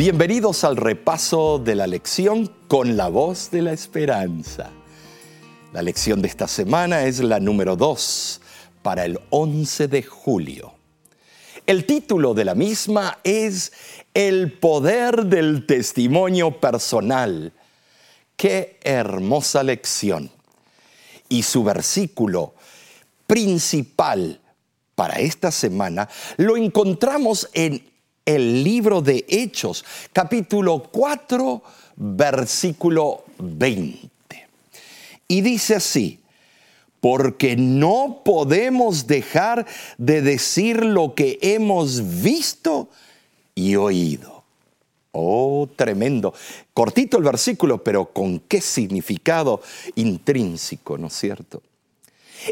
Bienvenidos al repaso de la lección con la voz de la esperanza. La lección de esta semana es la número 2 para el 11 de julio. El título de la misma es El poder del testimonio personal. Qué hermosa lección. Y su versículo principal para esta semana lo encontramos en el libro de Hechos, capítulo 4, versículo 20. Y dice así, porque no podemos dejar de decir lo que hemos visto y oído. Oh, tremendo. Cortito el versículo, pero con qué significado intrínseco, ¿no es cierto?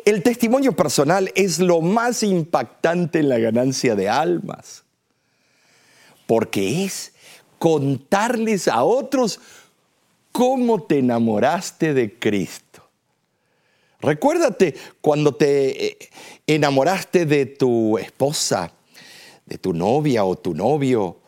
El testimonio personal es lo más impactante en la ganancia de almas porque es contarles a otros cómo te enamoraste de Cristo. Recuérdate cuando te eh, enamoraste de tu esposa, de tu novia o tu novio.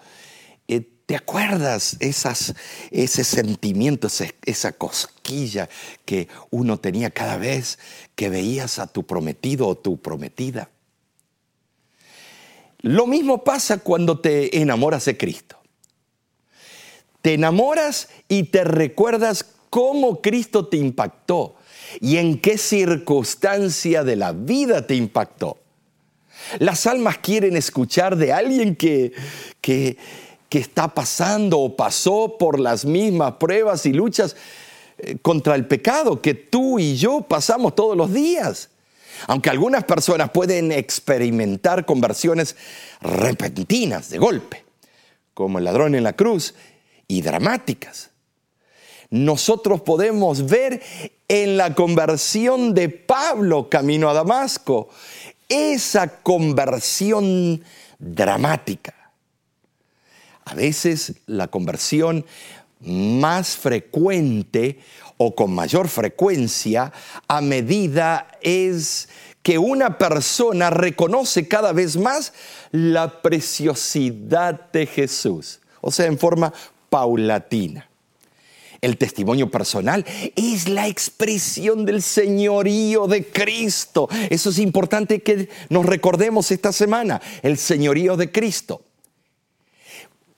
Eh, ¿Te acuerdas esas, ese sentimiento, esa cosquilla que uno tenía cada vez que veías a tu prometido o tu prometida? Lo mismo pasa cuando te enamoras de Cristo. Te enamoras y te recuerdas cómo Cristo te impactó y en qué circunstancia de la vida te impactó. Las almas quieren escuchar de alguien que, que, está pasando o pasó por las mismas pruebas y luchas eh, contra el pecado que tú y yo pasamos todos los días. Aunque algunas personas pueden experimentar conversiones repentinas de golpe, como el ladrón en la cruz, y dramáticas. Nosotros podemos ver en la conversión de Pablo camino a Damasco esa conversión dramática. A veces la conversión más frecuente o con mayor frecuencia a medida es que una persona reconoce cada vez más la preciosidad de Jesús, o sea, en forma paulatina. El testimonio personal es la expresión del señorío de Cristo. Eso es importante que nos recordemos esta semana, el señorío de Cristo.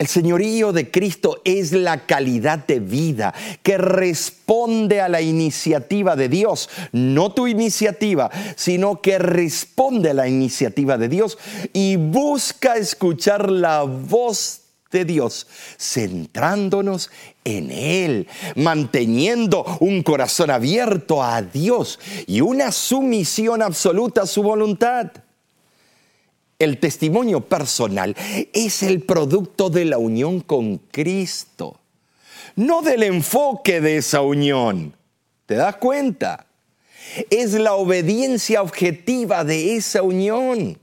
El señorío de Cristo es la calidad de vida que responde a la iniciativa de Dios, no tu iniciativa, sino que responde a la iniciativa de Dios y busca escuchar la voz de Dios, centrándonos en Él, manteniendo un corazón abierto a Dios y una sumisión absoluta a su voluntad. El testimonio personal es el producto de la unión con Cristo, no del enfoque de esa unión. ¿Te das cuenta? Es la obediencia objetiva de esa unión.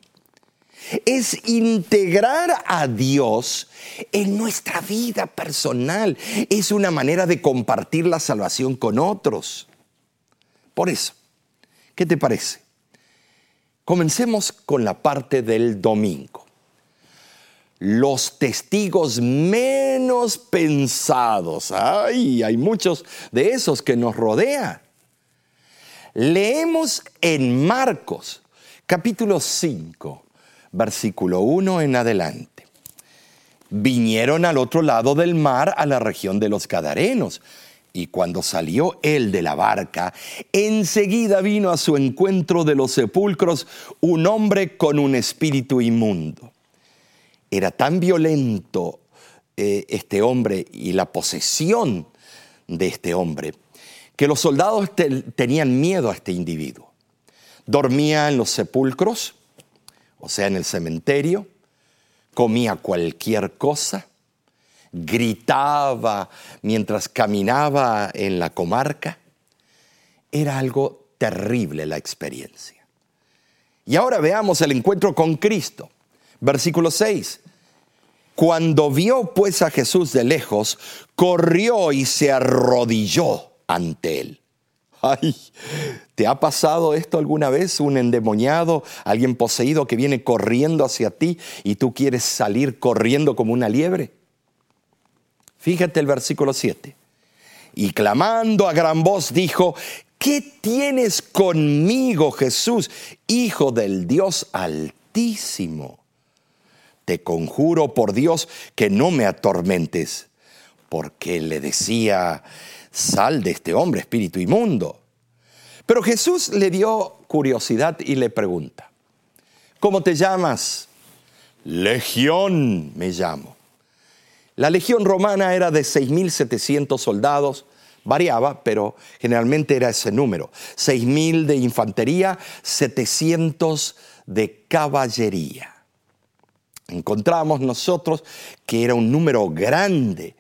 Es integrar a Dios en nuestra vida personal. Es una manera de compartir la salvación con otros. Por eso, ¿qué te parece? Comencemos con la parte del domingo. Los testigos menos pensados. Ay, hay muchos de esos que nos rodean. Leemos en Marcos, capítulo 5, versículo 1 en adelante. Vinieron al otro lado del mar a la región de los Gadarenos y cuando salió él de la barca, enseguida vino a su encuentro de los sepulcros un hombre con un espíritu inmundo. Era tan violento eh, este hombre y la posesión de este hombre que los soldados tenían miedo a este individuo. Dormía en los sepulcros, o sea, en el cementerio, comía cualquier cosa, gritaba mientras caminaba en la comarca. Era algo terrible la experiencia. Y ahora veamos el encuentro con Cristo. Versículo 6. Cuando vio pues a Jesús de lejos, corrió y se arrodilló ante él. Ay, ¿te ha pasado esto alguna vez? Un endemoniado, alguien poseído que viene corriendo hacia ti y tú quieres salir corriendo como una liebre. Fíjate el versículo 7. Y clamando a gran voz dijo, ¿qué tienes conmigo, Jesús, Hijo del Dios Altísimo? Te conjuro por Dios que no me atormentes, porque le decía, sal de este hombre, espíritu inmundo. Pero Jesús le dio curiosidad y le pregunta, ¿cómo te llamas? Legión me llamo. La legión romana era de 6.700 soldados, variaba, pero generalmente era ese número. 6.000 de infantería, 700 de caballería. Encontramos nosotros que era un número grande,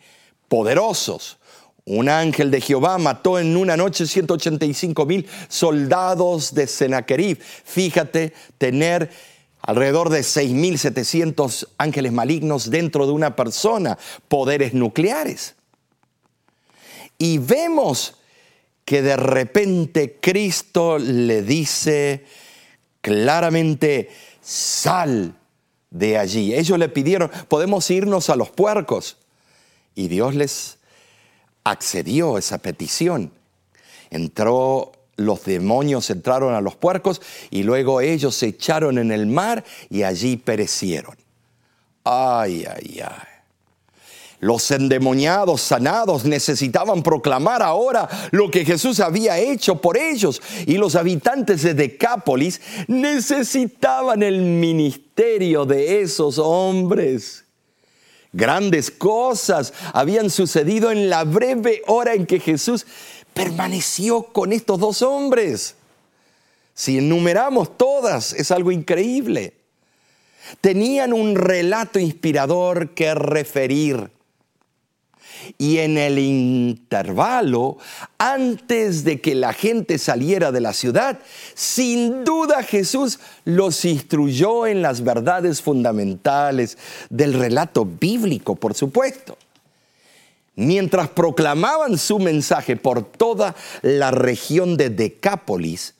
poderosos. Un ángel de Jehová mató en una noche 185 mil soldados de Sennacherib. Fíjate, tener alrededor de 6.700 ángeles malignos dentro de una persona, poderes nucleares. Y vemos que de repente Cristo le dice claramente, sal de allí. Ellos le pidieron, podemos irnos a los puercos. Y Dios les accedió a esa petición. Entró los demonios entraron a los puercos y luego ellos se echaron en el mar y allí perecieron. Ay, ay, ay. Los endemoniados sanados necesitaban proclamar ahora lo que Jesús había hecho por ellos y los habitantes de Decápolis necesitaban el ministerio de esos hombres. Grandes cosas habían sucedido en la breve hora en que Jesús permaneció con estos dos hombres. Si enumeramos todas, es algo increíble. Tenían un relato inspirador que referir. Y en el intervalo, antes de que la gente saliera de la ciudad, sin duda Jesús los instruyó en las verdades fundamentales del relato bíblico, por supuesto mientras proclamaban su mensaje por toda la región de Decápolis,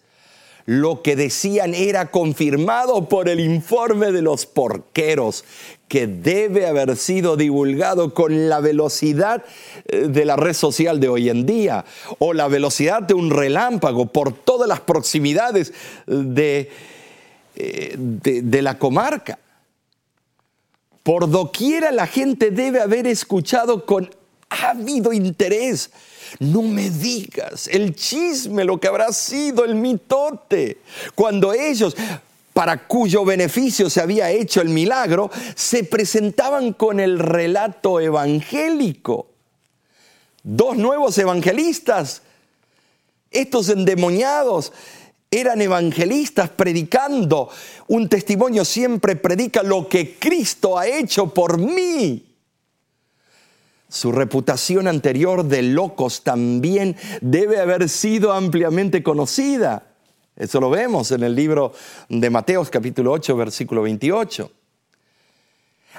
lo que decían era confirmado por el informe de los porqueros, que debe haber sido divulgado con la velocidad eh, de la red social de hoy en día, o la velocidad de un relámpago por todas las proximidades de, eh, de, de la comarca. Por doquiera la gente debe haber escuchado con ha habido interés. No me digas el chisme, lo que habrá sido el mitote. Cuando ellos, para cuyo beneficio se había hecho el milagro, se presentaban con el relato evangélico. Dos nuevos evangelistas. Estos endemoniados eran evangelistas predicando. Un testimonio siempre predica lo que Cristo ha hecho por mí. Su reputación anterior de locos también debe haber sido ampliamente conocida. Eso lo vemos en el libro de Mateos capítulo 8, versículo 28.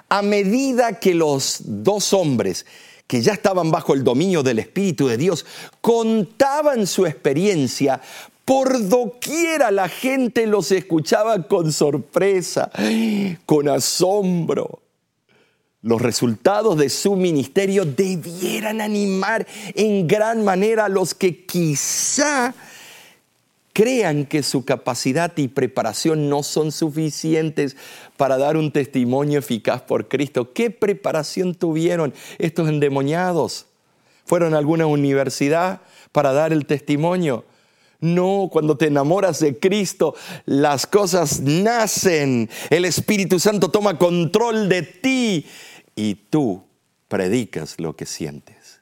A medida que los dos hombres que ya estaban bajo el dominio del Espíritu de Dios contaban su experiencia, por doquiera la gente los escuchaba con sorpresa, con asombro. Los resultados de su ministerio debieran animar en gran manera a los que quizá crean que su capacidad y preparación no son suficientes para dar un testimonio eficaz por Cristo. ¿Qué preparación tuvieron estos endemoniados? ¿Fueron a alguna universidad para dar el testimonio? No, cuando te enamoras de Cristo, las cosas nacen. El Espíritu Santo toma control de ti y tú predicas lo que sientes.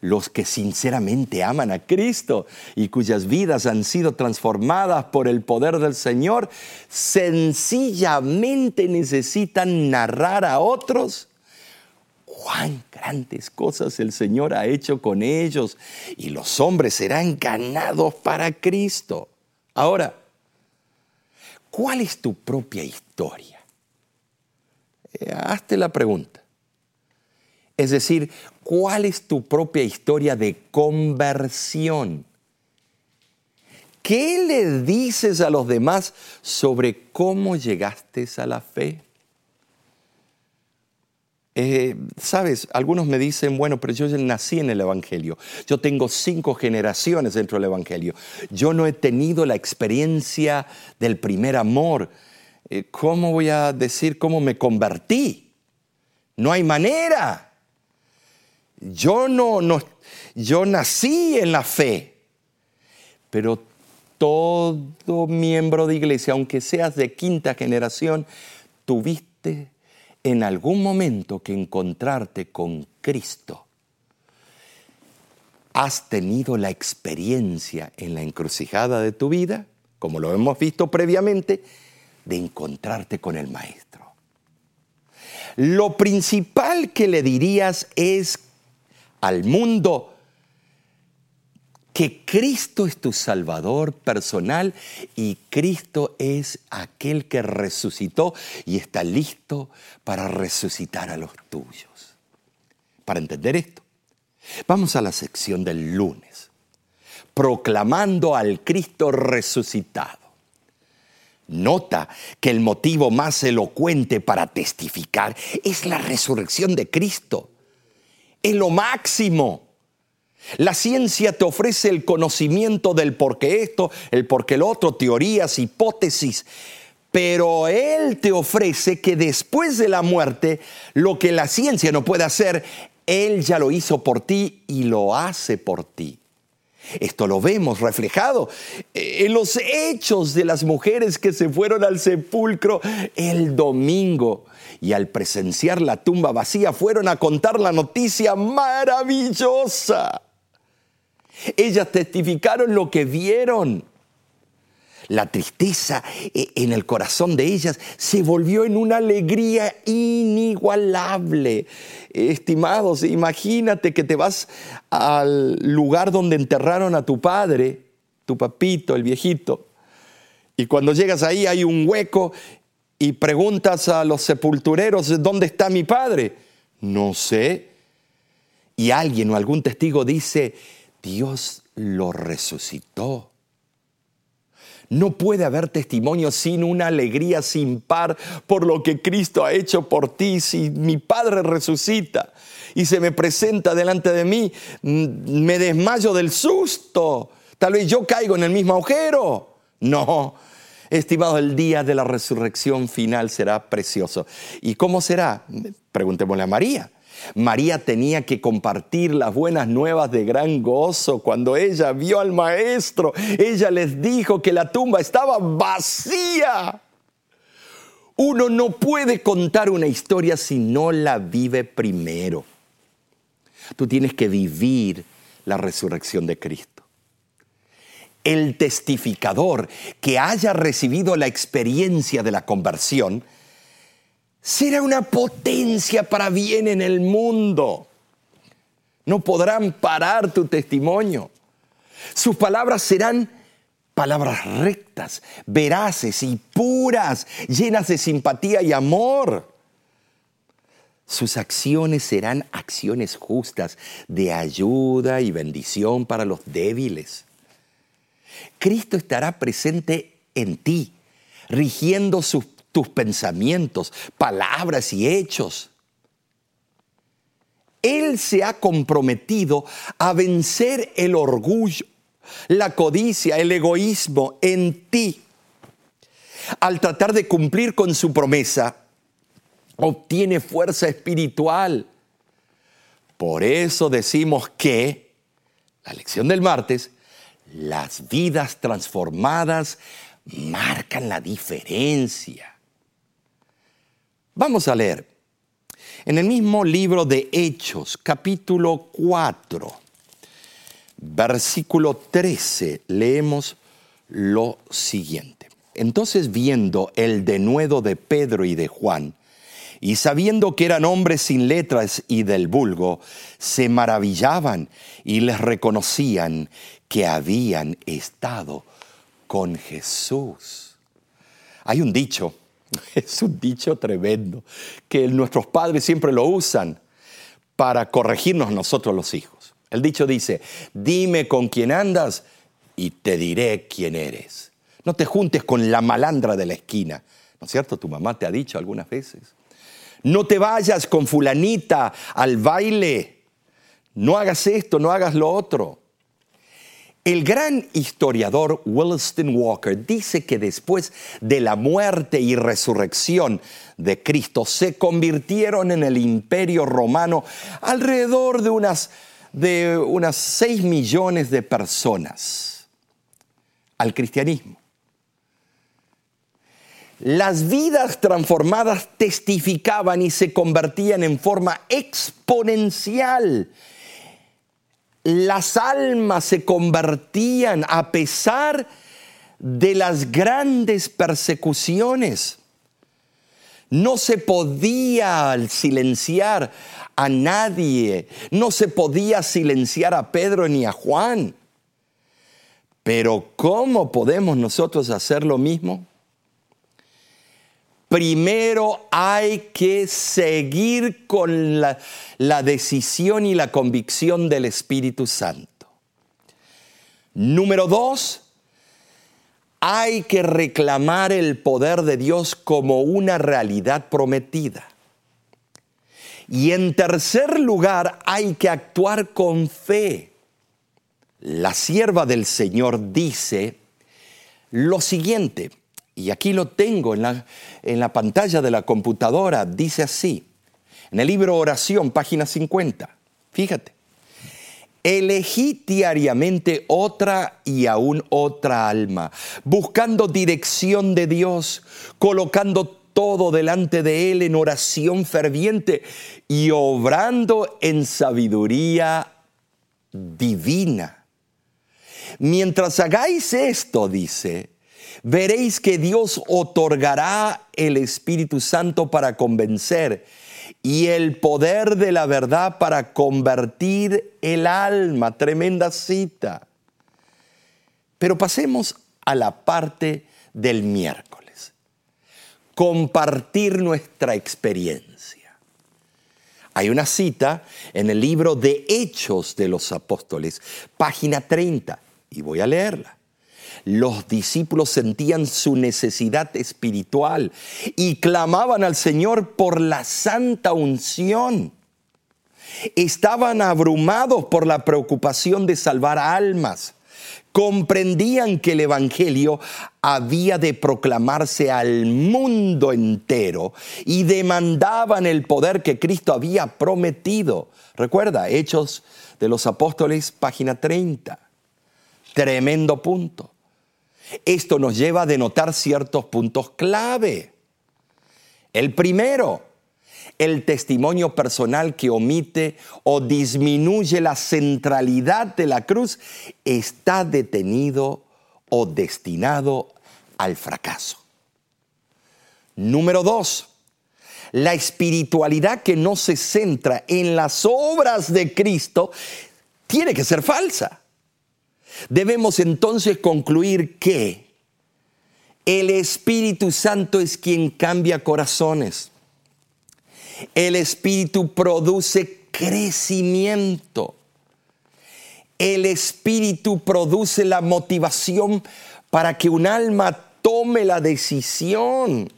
Los que sinceramente aman a Cristo y cuyas vidas han sido transformadas por el poder del Señor, sencillamente necesitan narrar a otros cuán grandes cosas el Señor ha hecho con ellos y los hombres serán ganados para Cristo. Ahora, ¿cuál es tu propia historia? Hazte la pregunta. Es decir, ¿cuál es tu propia historia de conversión? ¿Qué le dices a los demás sobre cómo llegaste a la fe? Eh, Sabes, algunos me dicen, bueno, pero yo nací en el Evangelio. Yo tengo cinco generaciones dentro del Evangelio. Yo no he tenido la experiencia del primer amor. Eh, ¿Cómo voy a decir cómo me convertí? No hay manera. Yo no, no, yo nací en la fe, pero todo miembro de iglesia, aunque seas de quinta generación, tuviste en algún momento que encontrarte con Cristo. ¿Has tenido la experiencia en la encrucijada de tu vida, como lo hemos visto previamente, de encontrarte con el Maestro? Lo principal que le dirías es al mundo que Cristo es tu Salvador personal y Cristo es aquel que resucitó y está listo para resucitar a los tuyos. Para entender esto, vamos a la sección del lunes, proclamando al Cristo resucitado. Nota que el motivo más elocuente para testificar es la resurrección de Cristo. Es lo máximo. La ciencia te ofrece el conocimiento del por qué esto, el por qué lo otro, teorías, hipótesis, pero Él te ofrece que después de la muerte, lo que la ciencia no puede hacer, Él ya lo hizo por ti y lo hace por ti. Esto lo vemos reflejado en los hechos de las mujeres que se fueron al sepulcro el domingo y al presenciar la tumba vacía fueron a contar la noticia maravillosa. Ellas testificaron lo que vieron. La tristeza eh, en el corazón de ellas se volvió en una alegría inigualable. Estimados, imagínate que te vas al lugar donde enterraron a tu padre, tu papito, el viejito, y cuando llegas ahí hay un hueco y preguntas a los sepultureros, ¿dónde está mi padre? No sé. Y alguien o algún testigo dice, Dios lo resucitó. No puede haber testimonio sin una alegría sin par por lo que Cristo ha hecho por ti. Si mi Padre resucita y se me presenta delante de mí, mm, me desmayo del susto. Tal vez yo caigo en el mismo agujero. No, estimado, el día de la resurrección final será precioso. ¿Y cómo será? Preguntémosle a María. María tenía que compartir las buenas nuevas de gran gozo. Cuando ella vio al maestro, ella les dijo que la tumba estaba vacía. Uno no puede contar una historia si no la vive primero. Tú tienes que vivir la resurrección de Cristo. El testificador que haya recibido la experiencia de la conversión será una potencia para bien en el mundo. No podrán parar tu testimonio. Sus palabras serán palabras rectas, veraces y puras, llenas de simpatía y amor. Sus acciones serán acciones justas de ayuda y bendición para los débiles. Cristo estará presente en ti, rigiendo sus tus pensamientos, palabras y hechos. Él se ha comprometido a vencer el orgullo, la codicia, el egoísmo en ti. Al tratar de cumplir con su promesa, obtiene fuerza espiritual. Por eso decimos que, la lección del martes, las vidas transformadas marcan la diferencia. Vamos a leer. En el mismo libro de Hechos, capítulo 4, versículo 13, leemos lo siguiente. Entonces viendo el denuedo de Pedro y de Juan, y sabiendo que eran hombres sin letras y del vulgo, se maravillaban y les reconocían que habían estado con Jesús. Hay un dicho Es un dicho tremendo que nuestros padres siempre lo usan para corregirnos nosotros los hijos. El dicho dice, dime con quién andas y te diré quién eres. No te juntes con la malandra de la esquina. ¿No es cierto? Tu mamá te ha dicho algunas veces. No te vayas con fulanita al baile. No hagas esto, no hagas lo otro. El gran historiador Williston Walker dice que después de la muerte y resurrección de Cristo se convirtieron en el imperio romano alrededor de unas, de unas 6 millones de personas al cristianismo. Las vidas transformadas testificaban y se convertían en forma exponencial las almas se convertían a pesar de las grandes persecuciones. No se podía silenciar a nadie, no se podía silenciar a Pedro ni a Juan. Pero ¿cómo podemos nosotros hacer lo mismo? Primero hay que seguir con la, decisión y la convicción del Espíritu Santo. Número dos, hay que reclamar el poder de Dios como una realidad prometida. Y en tercer lugar, hay que actuar con fe. La sierva del Señor dice lo siguiente, y aquí lo tengo en la, en la pantalla de la computadora, dice así, en el libro Oración, página 50, fíjate, elegí diariamente otra y aún otra alma, buscando dirección de Dios, colocando todo delante de Él en oración ferviente y obrando en sabiduría divina. Mientras hagáis esto, dice, veréis que Dios otorgará el Espíritu Santo para convencer y el poder de la verdad para convertir el alma. Tremenda cita. Pero pasemos a la parte del miércoles. Compartir nuestra experiencia. Hay una cita en el libro de Hechos de los Apóstoles, página 30, y voy a leerla los discípulos sentían su necesidad espiritual y clamaban al Señor por la santa unción. Estaban abrumados por la preocupación de salvar almas. Comprendían que el Evangelio había de proclamarse al mundo entero y demandaban el poder que Cristo había prometido. Recuerda, Hechos de los Apóstoles, página 30. Tremendo punto. Esto nos lleva a denotar ciertos puntos clave. El primero, el testimonio personal que omite o disminuye la centralidad de la cruz está detenido o destinado al fracaso. Número dos, la espiritualidad que no se centra en las obras de Cristo tiene que ser falsa. Debemos entonces concluir que el Espíritu Santo es quien cambia corazones. El Espíritu produce crecimiento. El Espíritu produce la motivación para que un alma tome la decisión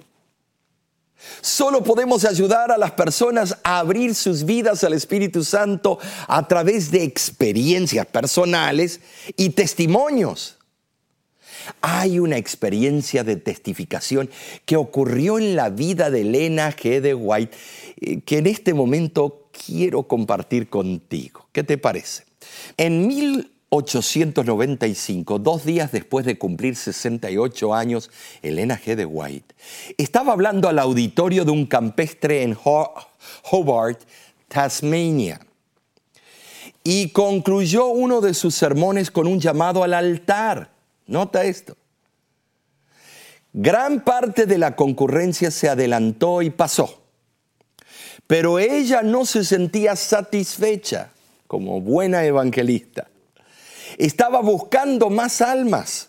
Solo podemos ayudar a las personas a abrir sus vidas al Espíritu Santo a través de experiencias personales y testimonios. Hay una experiencia de testificación que ocurrió en la vida de Elena G. de White eh, que en este momento quiero compartir contigo. ¿Qué te parece? En 1895, dos días después de cumplir 68 años, Elena G. de White estaba hablando al auditorio de un campestre en Hobart, Tasmania, y concluyó uno de sus sermones con un llamado al altar. Nota esto. Gran parte de la concurrencia se adelantó y pasó, pero ella no se sentía satisfecha como buena evangelista estaba buscando más almas.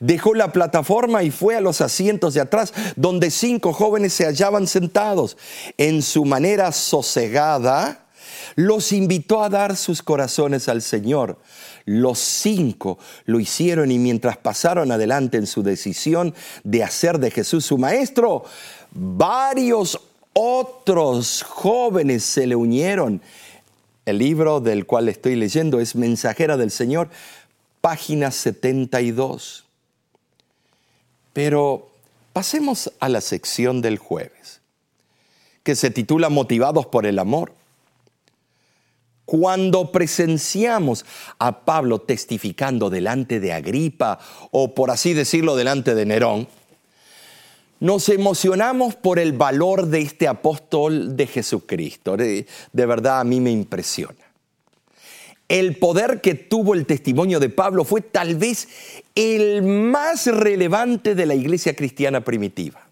Dejó la plataforma y fue a los asientos de atrás, donde cinco jóvenes se hallaban sentados. En su manera sosegada, los invitó a dar sus corazones al Señor. Los cinco lo hicieron y mientras pasaron adelante en su decisión de hacer de Jesús su maestro, varios otros jóvenes se le unieron. El libro del cual estoy leyendo es Mensajera del Señor, página 72. Pero pasemos a la sección del jueves, que se titula Motivados por el Amor. Cuando presenciamos a Pablo testificando delante de Agripa o por así decirlo delante de Nerón, nos emocionamos por el valor de este apóstol de Jesucristo. De, verdad a mí me impresiona. El poder que tuvo el testimonio de Pablo fue tal vez el más relevante de la iglesia cristiana primitiva.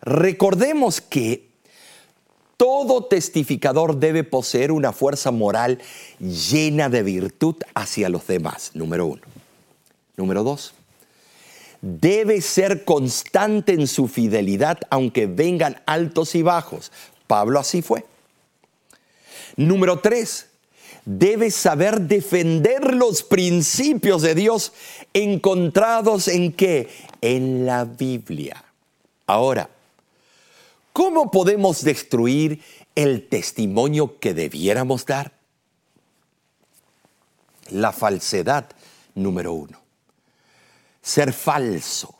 Recordemos que todo testificador debe poseer una fuerza moral llena de virtud hacia los demás, número uno. Número dos, debe ser constante en su fidelidad aunque vengan altos y bajos. Pablo así fue. Número tres, debe saber defender los principios de Dios encontrados en qué? En la Biblia. Ahora, ¿cómo podemos destruir el testimonio que debiéramos dar? La falsedad número uno ser falso,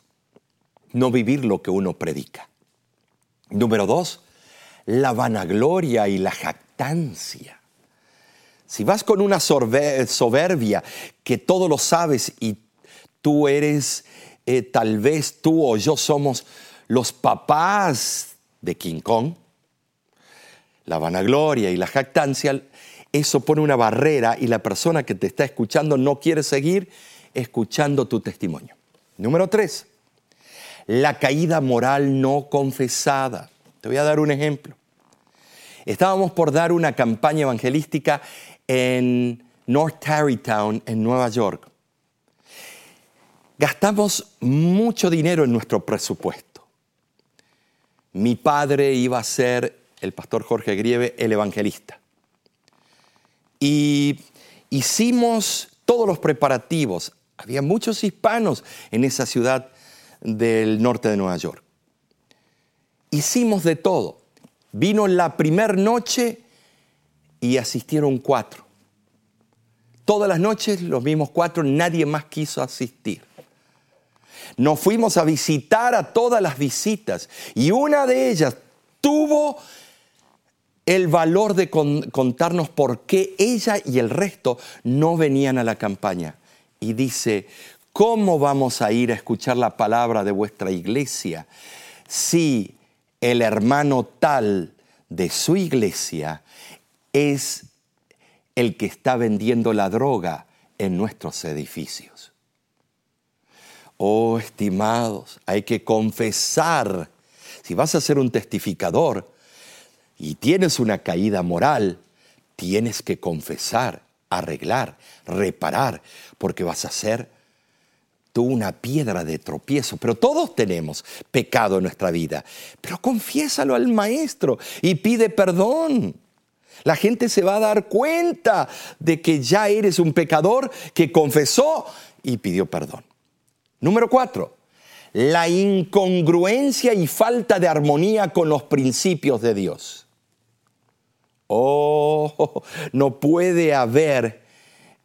no vivir lo que uno predica. Número dos, la vanagloria y la jactancia. Si vas con una soberbia que todo lo sabes y tú eres, eh, tal vez tú o yo somos los papás de King Kong, la vanagloria y la jactancia, eso pone una barrera y la persona que te está escuchando no quiere seguir escuchando tu testimonio. Número tres, la caída moral no confesada. Te voy a dar un ejemplo. Estábamos por dar una campaña evangelística en North Tarrytown, en Nueva York. Gastamos mucho dinero en nuestro presupuesto. Mi padre iba a ser, el pastor Jorge Grieve, el evangelista. Y hicimos todos los preparativos. Había muchos hispanos en esa ciudad del norte de Nueva York. Hicimos de todo. Vino la primera noche y asistieron cuatro. Todas las noches los mismos cuatro, nadie más quiso asistir. Nos fuimos a visitar a todas las visitas y una de ellas tuvo el valor de contarnos por qué ella y el resto no venían a la campaña y dice, ¿cómo vamos a ir a escuchar la palabra de vuestra iglesia si el hermano tal de su iglesia es el que está vendiendo la droga en nuestros edificios? Oh, estimados, hay que confesar. Si vas a ser un testificador y tienes una caída moral, tienes que confesar arreglar, reparar, porque vas a ser tú una piedra de tropiezo. Pero todos tenemos pecado en nuestra vida. Pero confiésalo al maestro y pide perdón. La gente se va a dar cuenta de que ya eres un pecador que confesó y pidió perdón. Número cuatro, la incongruencia y falta de armonía con los principios de Dios. Oh, no puede haber,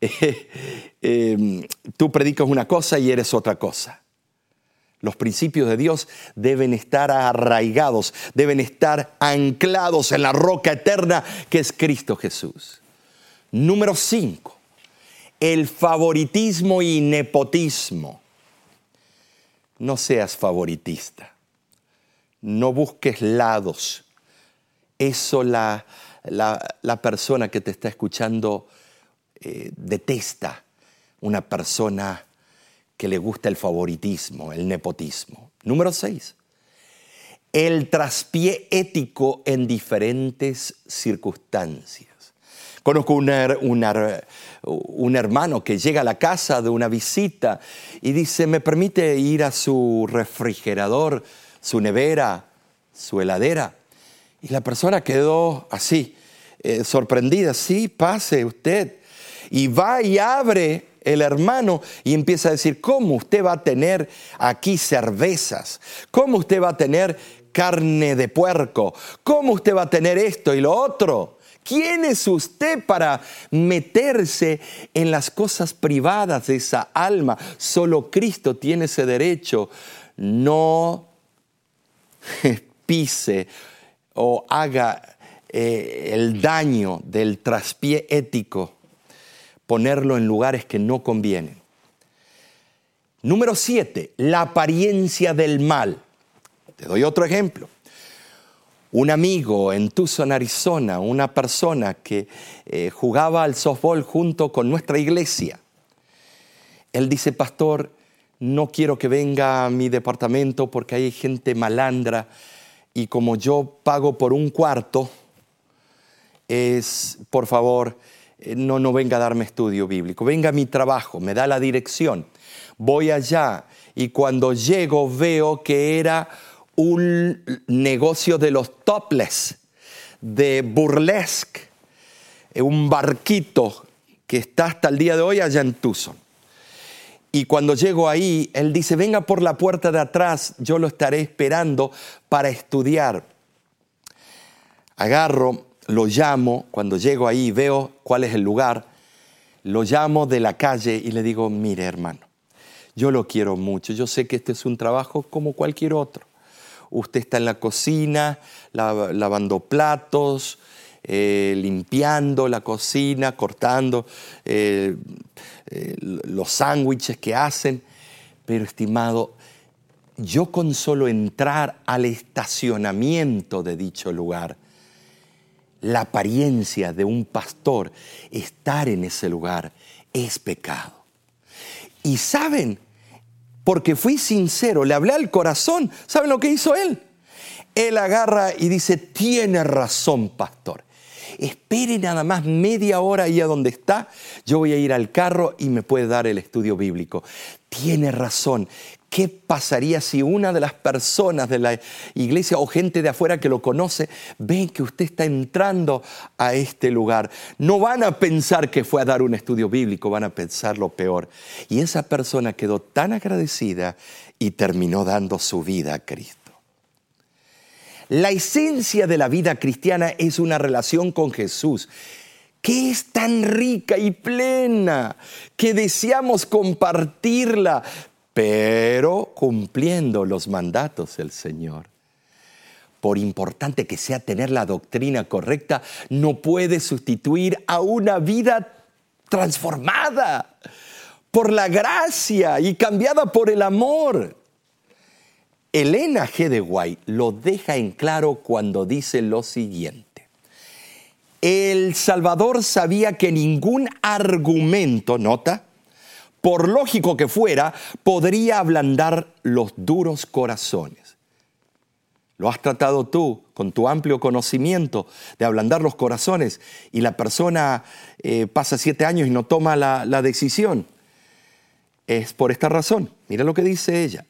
em, tú predicas una cosa y eres otra cosa. Los principios de Dios deben estar arraigados, deben estar anclados en la roca eterna que es Cristo Jesús. Número 5. El favoritismo y nepotismo. No seas favoritista. No busques lados. Eso la, la, persona que te está escuchando eh, detesta una persona que le gusta el favoritismo, el nepotismo. Número seis, el traspié ético en diferentes circunstancias. Conozco un, un, hermano que llega a la casa de una visita y dice, ¿me permite ir a su refrigerador, su nevera, su heladera? Y la persona quedó así, eh, sorprendida, sí, pase usted. Y va y abre el hermano y empieza a decir, ¿cómo usted va a tener aquí cervezas? ¿Cómo usted va a tener carne de puerco. ¿Cómo usted va a tener esto y lo otro? ¿Quién es usted para meterse en las cosas privadas de esa alma? Solo Cristo tiene ese derecho. No pise o haga eh, el daño del traspié ético, ponerlo en lugares que no convienen. Número siete, la apariencia del mal. Te doy otro ejemplo. Un amigo en Tucson, Arizona, una persona que eh, jugaba al softball junto con nuestra iglesia. Él dice, pastor, no quiero que venga a mi departamento porque hay gente malandra y como yo pago por un cuarto, es, por favor, eh, no, no venga a darme estudio bíblico, venga a mi trabajo, me da la dirección. Voy allá y cuando llego veo que era un negocio de los topless, de burlesque, eh, un barquito que está hasta el día de hoy allá en Tucson. Y cuando llego ahí, él dice, venga por la puerta de atrás, yo lo estaré esperando para estudiar. Agarro, lo llamo, cuando llego ahí veo cuál es el lugar, lo llamo de la calle y le digo, mire hermano, yo lo quiero mucho, yo sé que este es un trabajo como cualquier otro. Usted está en la cocina, lavando platos, eh, limpiando la cocina, cortando eh, eh, los sándwiches que hacen. Pero estimado, yo con solo entrar al estacionamiento de dicho lugar, la apariencia de un pastor, estar en ese lugar, es pecado. Y saben, porque fui sincero, le hablé al corazón, ¿saben lo que hizo él? Él agarra y dice, tiene razón, pastor. Espere nada más media hora ahí a donde está, yo voy a ir al carro y me puede dar el estudio bíblico. Tiene razón. ¿Qué pasaría si una de las personas de la iglesia o gente de afuera que lo conoce ven que usted está entrando a este lugar? No van a pensar que fue a dar un estudio bíblico, van a pensar lo peor. Y esa persona quedó tan agradecida y terminó dando su vida a Cristo. La esencia de la vida cristiana es una relación con Jesús que es tan rica y plena que deseamos compartirla, pero cumpliendo los mandatos del Señor. Por importante que sea tener la doctrina correcta, no puede sustituir a una vida transformada por la gracia y cambiada por el amor. Elena G. de White lo deja en claro cuando dice lo siguiente. El Salvador sabía que ningún argumento, nota, por lógico que fuera, podría ablandar los duros corazones. Lo has tratado tú con tu amplio conocimiento de ablandar los corazones y la persona eh, pasa siete años y no toma la, la decisión. Es por esta razón. Mira lo que dice ella.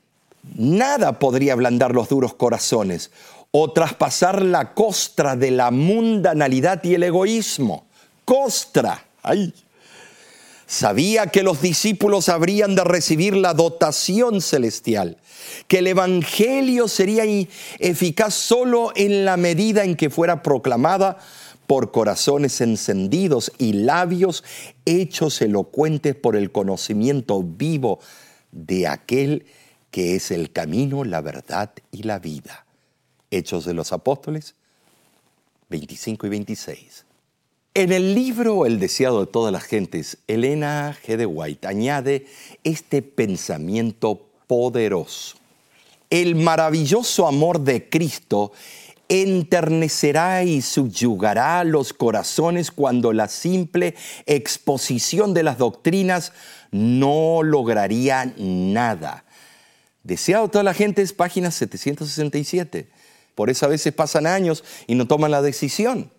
Nada podría ablandar los duros corazones o traspasar la costra de la mundanalidad y el egoísmo. Costra. Ay. Sabía que los discípulos habrían de recibir la dotación celestial, que el Evangelio sería eficaz solo en la medida en que fuera proclamada por corazones encendidos y labios hechos elocuentes por el conocimiento vivo de aquel que es el camino, la verdad y la vida. Hechos de los Apóstoles 25 y 26. En el libro El deseado de todas las gentes, Elena G. de White añade este pensamiento poderoso. El maravilloso amor de Cristo enternecerá y subyugará los corazones cuando la simple exposición de las doctrinas no lograría nada Deseado toda la gente es página 767. Por eso a veces pasan años y no toman la decisión.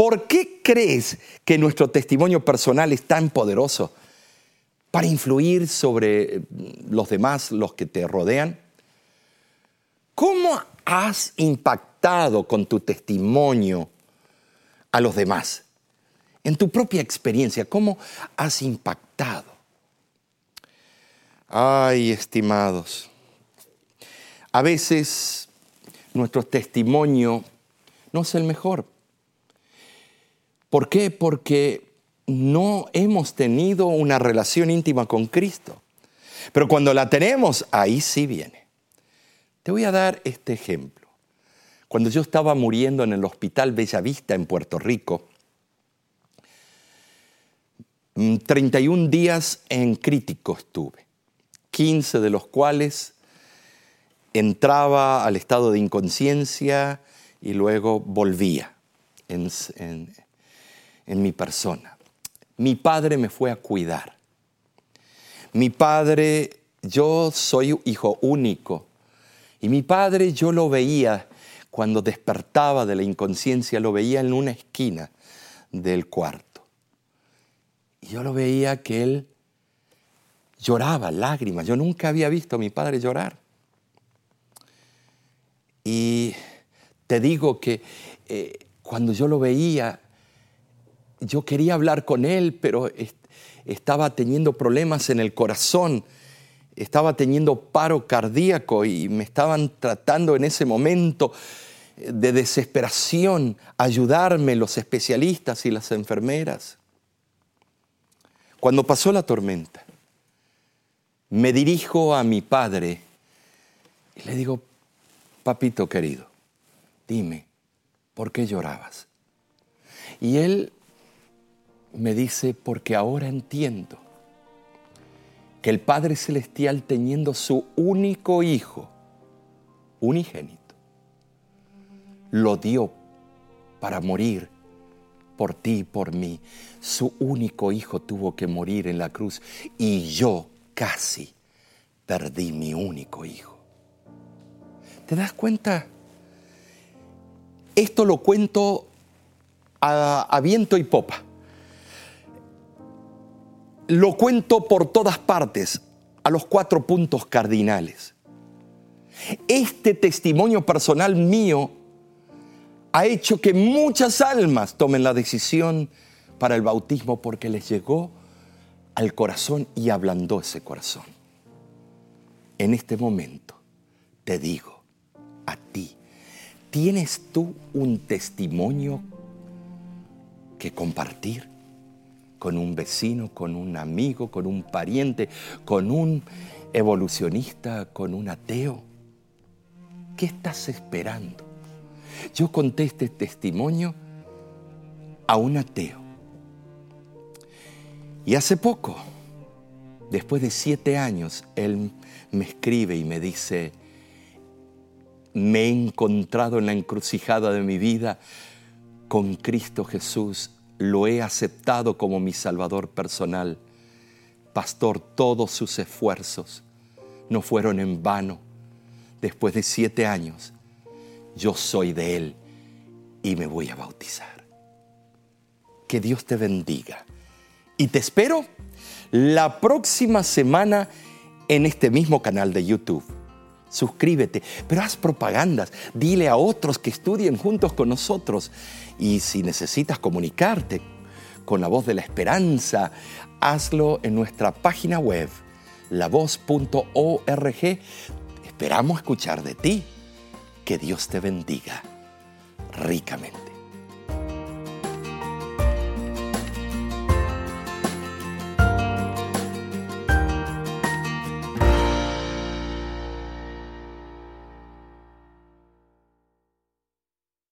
¿Por qué crees que nuestro testimonio personal es tan poderoso para influir sobre eh, los demás, los que te rodean? ¿Cómo has impactado con tu testimonio a los demás? En tu propia experiencia, ¿cómo has impactado? Ay, estimados, a veces nuestro testimonio no es el mejor. ¿Por qué? Porque no hemos tenido una relación íntima con Cristo. Pero cuando la tenemos, ahí sí viene. Te voy a dar este ejemplo. Cuando yo estaba muriendo en el Hospital Bellavista en Puerto Rico, 31 mm, días en crítico estuve, 15 de los cuales entraba al estado de inconsciencia y luego volvía mi persona. Mi padre me fue a cuidar. Mi padre, yo soy hijo único, y mi padre yo lo veía cuando despertaba de la inconsciencia, lo veía en una esquina del cuarto. Y yo lo veía que él lloraba lágrimas. Yo nunca había visto a mi padre llorar. Y te digo que eh, cuando yo lo veía, yo quería hablar con él, pero estaba teniendo problemas en el corazón, estaba teniendo paro cardíaco y me estaban tratando en ese momento de desesperación ayudarme los especialistas y las enfermeras. Cuando pasó la tormenta, me dirijo a mi padre y le digo, papito querido, dime, ¿por qué llorabas? Y él me dice, porque ahora entiendo que el Padre Celestial teniendo su único hijo, unigénito, lo dio para morir por ti y por mí. Su único hijo tuvo que morir en la cruz y yo casi perdí mi único hijo. ¿Te das cuenta? Esto lo cuento a, viento y popa lo cuento por todas partes, a los cuatro puntos cardinales. Este testimonio personal mío ha hecho que muchas almas tomen la decisión para el bautismo porque les llegó al corazón y ablandó ese corazón. En este momento te digo a ti, ¿tienes tú un testimonio que compartir? Con un vecino, con un amigo, con un pariente, con un evolucionista, con un ateo. ¿Qué estás esperando? Yo conté este testimonio a un ateo. Y hace poco, después de siete años, él me escribe y me dice, me he encontrado en la encrucijada de mi vida con Cristo Jesús lo he aceptado como mi Salvador personal. Pastor, todos sus esfuerzos no fueron en vano. Después de siete años, yo soy de Él y me voy a bautizar. Que Dios te bendiga. Y te espero la próxima semana en este mismo canal de YouTube. Suscríbete, pero haz propagandas. Dile a otros que estudien juntos con nosotros. Y si necesitas comunicarte con la voz de la esperanza, hazlo en nuestra página web, lavoz.org. Esperamos escuchar de ti. Que Dios te bendiga ricamente.